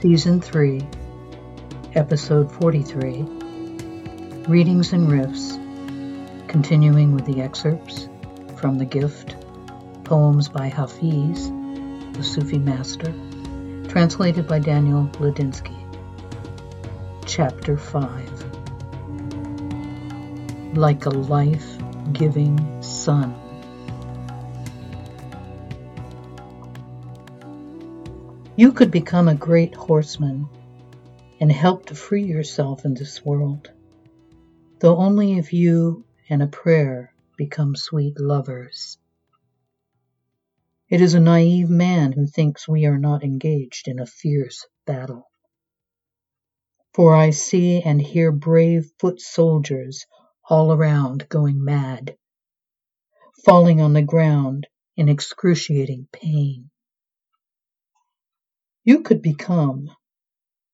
Season 3, Episode 43 Readings and Riffs, continuing with the excerpts from The Gift, poems by Hafiz, the Sufi master, translated by Daniel Ladinsky. Chapter 5 Like a Life Giving Sun. You could become a great horseman and help to free yourself in this world, though only if you and a prayer become sweet lovers. It is a naive man who thinks we are not engaged in a fierce battle. For I see and hear brave foot soldiers all around going mad, falling on the ground in excruciating pain. You could become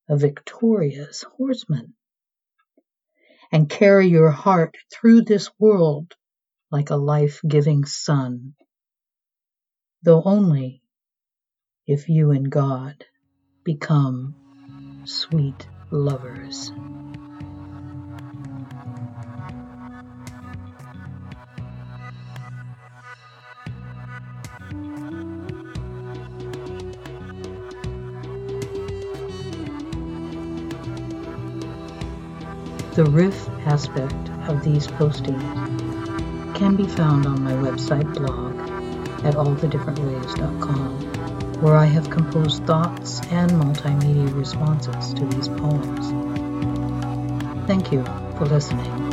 a victorious horseman and carry your heart through this world like a life giving sun, though only if you and God become sweet lovers. The riff aspect of these postings can be found on my website blog at allthedifferentways.com, where I have composed thoughts and multimedia responses to these poems. Thank you for listening.